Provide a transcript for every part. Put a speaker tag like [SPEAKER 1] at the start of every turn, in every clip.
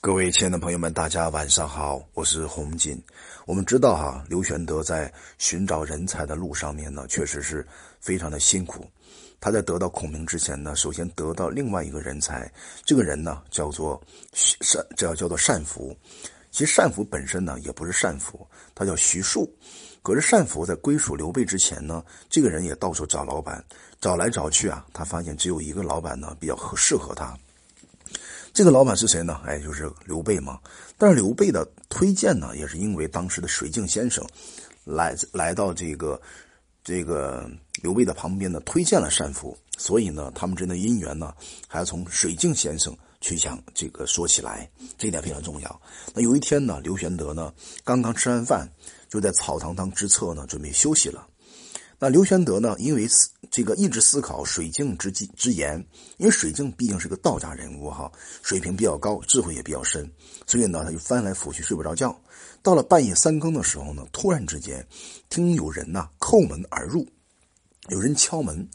[SPEAKER 1] 各位亲爱的朋友们，大家晚上好，我是洪锦。我们知道哈，刘玄德在寻找人才的路上面呢，确实是非常的辛苦。他在得到孔明之前呢，首先得到另外一个人才，这个人呢叫做单，这要叫做单福。其实单福本身呢也不是单福，他叫徐庶。可是单福在归属刘备之前呢，这个人也到处找老板，找来找去啊，他发现只有一个老板呢比较合适合他。这个老板是谁呢？哎，就是刘备嘛。但是刘备的推荐呢，也是因为当时的水镜先生来来到这个这个刘备的旁边呢，推荐了单福，所以呢，他们之间的姻缘呢，还要从水镜先生去讲这个说起来，这一点非常重要。那有一天呢，刘玄德呢刚刚吃完饭，就在草堂堂之侧呢准备休息了。那刘玄德呢，因为思这个一直思考水镜之计之言，因为水镜毕竟是个道家人物哈，水平比较高，智慧也比较深，所以呢，他就翻来覆去睡不着觉。到了半夜三更的时候呢，突然之间听有人呐叩门而入，有人敲门，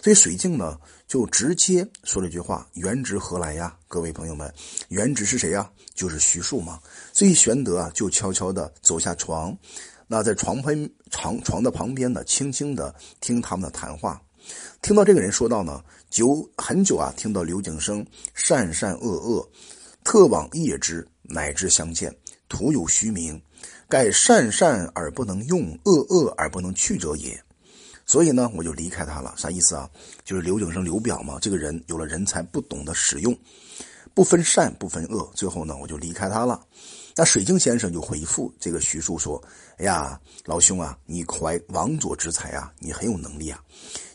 [SPEAKER 1] 所以水镜呢就直接说了一句话：“元直何来呀？”各位朋友们，元直是谁呀？就是徐庶嘛。所以玄德啊就悄悄的走下床。那在床旁床床的旁边呢，轻轻的听他们的谈话，听到这个人说道呢，久很久啊，听到刘景生善善恶恶，特往谒之，乃至相见，徒有虚名，盖善善而不能用，恶恶而不能去者也。所以呢，我就离开他了。啥意思啊？就是刘景生刘表嘛，这个人有了人才，不懂得使用，不分善不分恶，最后呢，我就离开他了。那水镜先生就回复这个徐庶说：“哎呀，老兄啊，你怀王佐之才啊，你很有能力啊，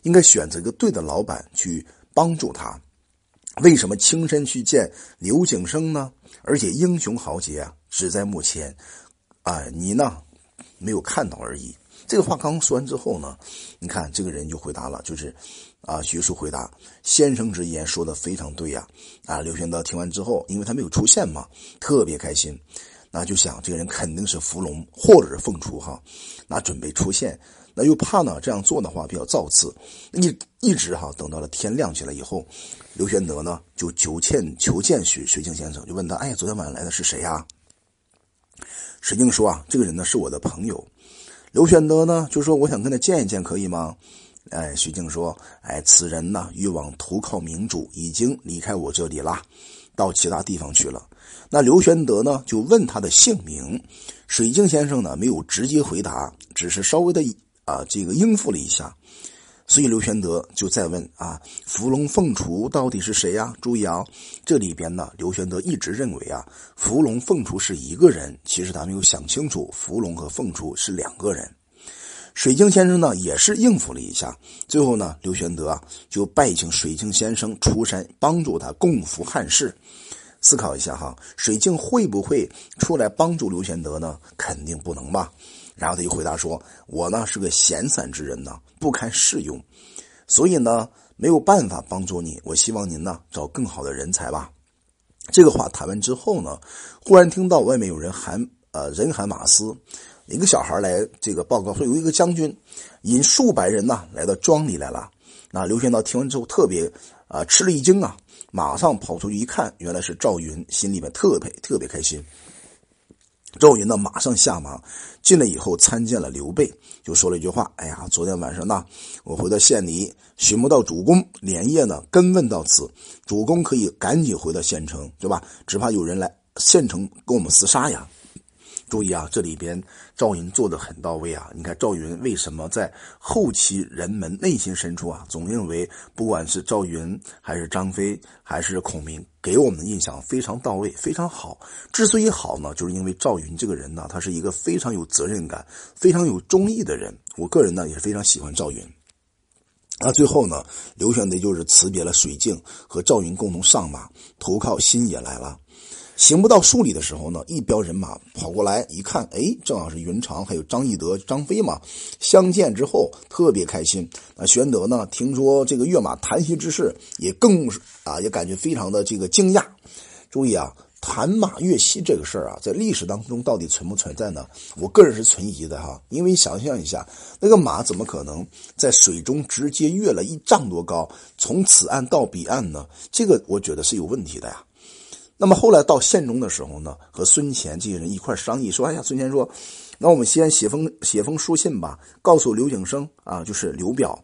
[SPEAKER 1] 应该选择一个对的老板去帮助他。为什么亲身去见刘景生呢？而且英雄豪杰啊，只在目前，啊，你呢没有看到而已。”这个话刚说完之后呢，你看这个人就回答了，就是啊，徐庶回答：“先生之言说的非常对呀。”啊，刘玄德听完之后，因为他没有出现嘛，特别开心。那就想这个人肯定是伏龙或者是凤雏哈，那准备出现，那又怕呢这样做的话比较造次，一一直哈等到了天亮起来以后，刘玄德呢就求见求见水水镜先生，就问他，哎，昨天晚上来的是谁呀？水镜说啊，这个人呢是我的朋友。刘玄德呢就说，我想跟他见一见，可以吗？哎，水镜说，哎，此人呢欲往投靠明主，已经离开我这里啦，到其他地方去了。那刘玄德呢，就问他的姓名。水镜先生呢，没有直接回答，只是稍微的啊，这个应付了一下。所以刘玄德就再问啊，伏龙凤雏到底是谁呀？注意啊，这里边呢，刘玄德一直认为啊，伏龙凤雏是一个人，其实他没有想清楚，伏龙和凤雏是两个人。水镜先生呢，也是应付了一下。最后呢，刘玄德啊，就拜请水镜先生出山，帮助他共扶汉室。思考一下哈，水镜会不会出来帮助刘玄德呢？肯定不能吧。然后他就回答说：“我呢是个闲散之人呢，不堪适用，所以呢没有办法帮助你。我希望您呢找更好的人才吧。”这个话谈完之后呢，忽然听到外面有人喊：“呃，人喊马嘶，一个小孩来这个报告说，有一个将军引数百人呢来到庄里来了。”那刘玄德听完之后特别啊吃了一惊啊。马上跑出去一看，原来是赵云，心里面特别特别开心。赵云呢，马上下马进来以后参见了刘备，就说了一句话：“哎呀，昨天晚上呢，我回到县里寻不到主公，连夜呢跟问到此，主公可以赶紧回到县城，对吧？只怕有人来县城跟我们厮杀呀。”注意啊，这里边赵云做的很到位啊！你看赵云为什么在后期人们内心深处啊，总认为不管是赵云还是张飞还是孔明，给我们的印象非常到位，非常好。之所以好呢，就是因为赵云这个人呢，他是一个非常有责任感、非常有忠义的人。我个人呢也是非常喜欢赵云。那最后呢，刘玄德就是辞别了水镜，和赵云共同上马投靠新野来了。行不到数里的时候呢，一彪人马跑过来一看，哎，正好是云长还有张翼德、张飞嘛。相见之后特别开心。那玄德呢，听说这个跃马谈袭之事，也更是啊，也感觉非常的这个惊讶。注意啊，谈马跃溪这个事儿啊，在历史当中到底存不存在呢？我个人是存疑的哈，因为想象一下，那个马怎么可能在水中直接跃了一丈多高，从此岸到彼岸呢？这个我觉得是有问题的呀。那么后来到县中的时候呢，和孙乾这些人一块商议说：“哎呀，孙乾说，那我们先写封写封书信吧，告诉刘景升啊，就是刘表，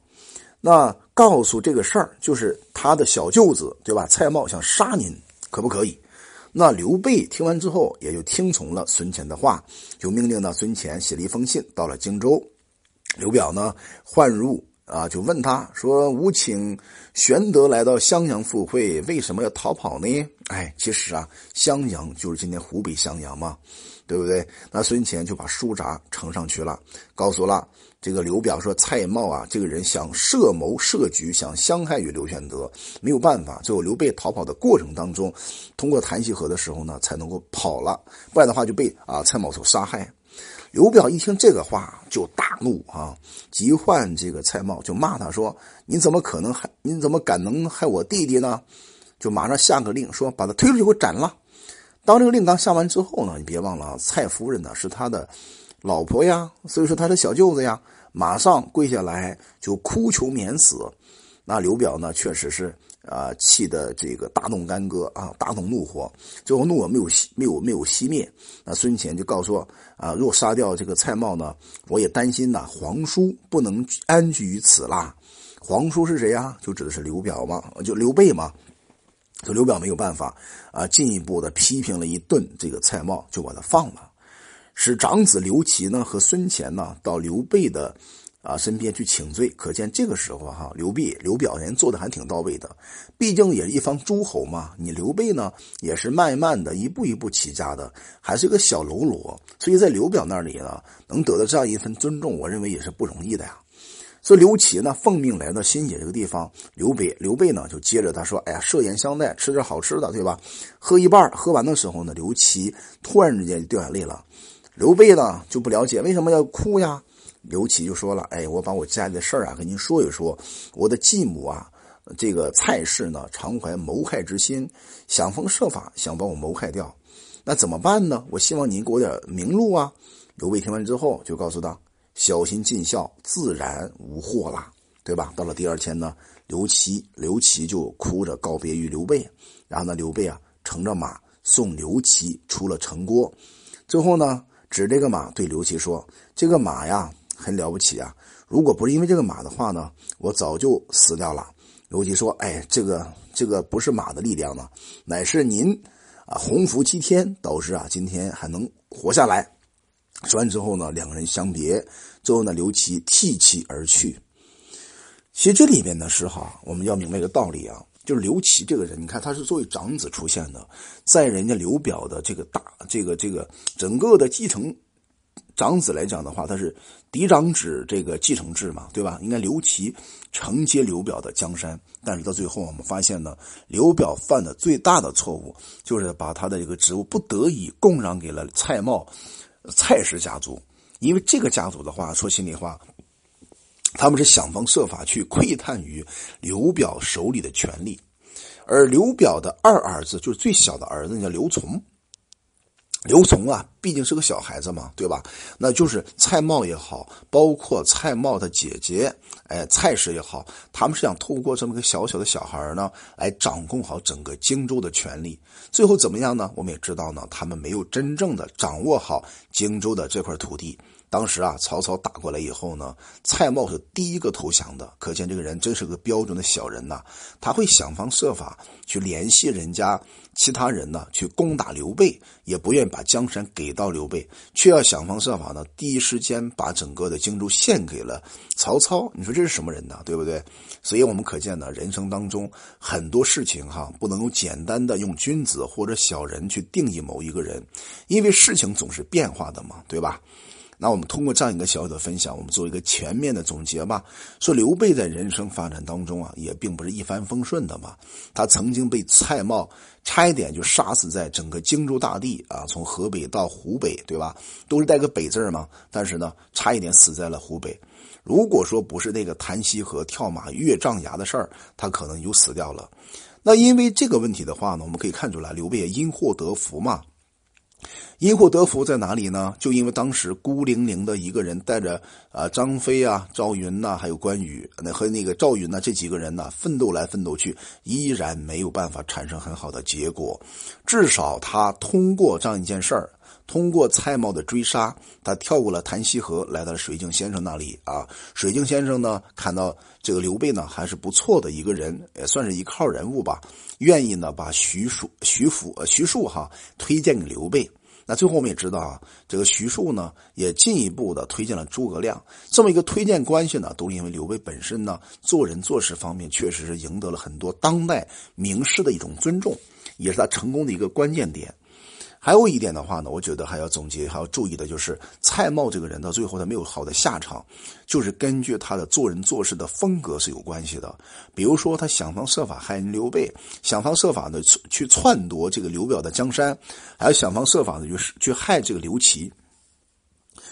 [SPEAKER 1] 那告诉这个事儿，就是他的小舅子对吧？蔡瑁想杀您，可不可以？”那刘备听完之后，也就听从了孙乾的话，就命令呢孙乾写了一封信到了荆州。刘表呢换入啊，就问他说：“吾请玄德来到襄阳赴会，为什么要逃跑呢？”哎，其实啊，襄阳就是今天湖北襄阳嘛，对不对？那孙权就把书札呈上去了，告诉了。这个刘表说：“蔡瑁啊，这个人想设谋设局，想相害于刘玄德，没有办法。最后刘备逃跑的过程当中，通过檀溪河的时候呢，才能够跑了，不然的话就被啊蔡瑁所杀害。”刘表一听这个话就大怒啊，急唤这个蔡瑁，就骂他说：“你怎么可能害？你怎么敢能害我弟弟呢？”就马上下个令，说把他推出去给我斩了。当这个令刚下完之后呢，你别忘了，蔡夫人呢是他的。老婆呀，所以说他的小舅子呀，马上跪下来就哭求免死。那刘表呢，确实是啊，气得这个大动干戈啊，大动怒火。最后怒火没有熄，没有没有熄灭。那孙权就告诉啊，若杀掉这个蔡瑁呢，我也担心呐，皇叔不能安居于此啦。皇叔是谁呀？就指的是刘表嘛，就刘备嘛。就刘表没有办法啊，进一步的批评了一顿这个蔡瑁，就把他放了。使长子刘琦呢和孙权呢到刘备的啊身边去请罪，可见这个时候哈刘备刘表人做的还挺到位的，毕竟也是一方诸侯嘛。你刘备呢也是慢慢的一步一步起家的，还是一个小喽啰，所以在刘表那里呢能得到这样一份尊重，我认为也是不容易的呀。所以刘琦呢奉命来到新野这个地方，刘备刘备呢就接着他说：“哎呀，设宴相待，吃点好吃的，对吧？”喝一半，喝完的时候呢，刘琦突然之间就掉眼泪了。刘备呢就不了解为什么要哭呀？刘琦就说了：“哎，我把我家里的事儿啊跟您说一说。我的继母啊，这个蔡氏呢，常怀谋害之心，想方设法想把我谋害掉。那怎么办呢？我希望您给我点明路啊。”刘备听完之后就告诉他：“小心尽孝，自然无祸啦，对吧？”到了第二天呢，刘琦刘琦就哭着告别于刘备，然后呢，刘备啊乘着马送刘琦出了城郭，最后呢。指这个马对刘琦说：“这个马呀，很了不起啊！如果不是因为这个马的话呢，我早就死掉了。”刘琦说：“哎，这个这个不是马的力量呢，乃是您啊，鸿福齐天，导致啊今天还能活下来。”说完之后呢，两个人相别，最后呢，刘琦涕泣而去。其实这里面呢是哈，我们要明白一个道理啊。就是刘琦这个人，你看他是作为长子出现的，在人家刘表的这个大这个这个整个的继承长子来讲的话，他是嫡长子这个继承制嘛，对吧？应该刘琦承接刘表的江山，但是到最后我们发现呢，刘表犯的最大的错误就是把他的这个职务不得已供让给了蔡瑁蔡氏家族，因为这个家族的话，说心里话。他们是想方设法去窥探于刘表手里的权力，而刘表的二儿子就是最小的儿子，叫刘琮。刘琮啊，毕竟是个小孩子嘛，对吧？那就是蔡瑁也好，包括蔡瑁的姐姐，哎，蔡氏也好，他们是想透过这么个小小的小孩呢，来掌控好整个荆州的权力。最后怎么样呢？我们也知道呢，他们没有真正的掌握好荆州的这块土地。当时啊，曹操打过来以后呢，蔡瑁是第一个投降的，可见这个人真是个标准的小人呐。他会想方设法去联系人家其他人呢，去攻打刘备，也不愿把江山给到刘备，却要想方设法呢，第一时间把整个的荆州献给了曹操。你说这是什么人呢？对不对？所以我们可见呢，人生当中很多事情哈，不能用简单的用君子或者小人去定义某一个人，因为事情总是变化的嘛，对吧？那我们通过这样一个小小的分享，我们做一个全面的总结吧。说刘备在人生发展当中啊，也并不是一帆风顺的嘛。他曾经被蔡瑁差一点就杀死在整个荆州大地啊，从河北到湖北，对吧？都是带个北字嘛。但是呢，差一点死在了湖北。如果说不是那个檀溪河跳马越丈崖的事儿，他可能就死掉了。那因为这个问题的话呢，我们可以看出来，刘备也因祸得福嘛。因祸得福在哪里呢？就因为当时孤零零的一个人带着啊张飞啊、赵云呐，还有关羽那和那个赵云呐这几个人呐，奋斗来奋斗去，依然没有办法产生很好的结果。至少他通过这样一件事儿，通过蔡瑁的追杀，他跳过了檀溪河，来到了水镜先生那里啊。水镜先生呢，看到这个刘备呢还是不错的一个人，也算是一号人物吧，愿意呢把徐庶、徐福、呃徐庶哈推荐给刘备。那最后我们也知道啊，这个徐庶呢也进一步的推荐了诸葛亮，这么一个推荐关系呢，都是因为刘备本身呢做人做事方面确实是赢得了很多当代名士的一种尊重，也是他成功的一个关键点。还有一点的话呢，我觉得还要总结、还要注意的就是，蔡瑁这个人到最后他没有好的下场，就是根据他的做人做事的风格是有关系的。比如说，他想方设法害人刘备，想方设法的去篡夺这个刘表的江山，还要想方设法的就是去害这个刘琦。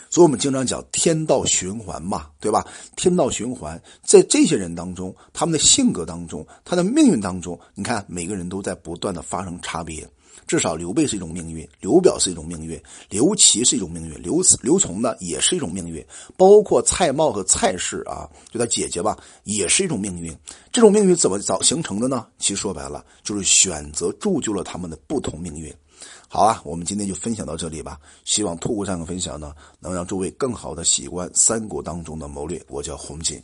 [SPEAKER 1] 所以我们经常讲天道循环嘛，对吧？天道循环，在这些人当中，他们的性格当中，他的命运当中，你看每个人都在不断的发生差别。至少刘备是一种命运，刘表是一种命运，刘琦是一种命运，刘刘琮呢也是一种命运，包括蔡瑁和蔡氏啊，就他姐姐吧，也是一种命运。这种命运怎么早形成的呢？其实说白了，就是选择铸就了他们的不同命运。好啊，我们今天就分享到这里吧。希望透过这样的分享呢，能让诸位更好的习惯三国当中的谋略。我叫洪锦。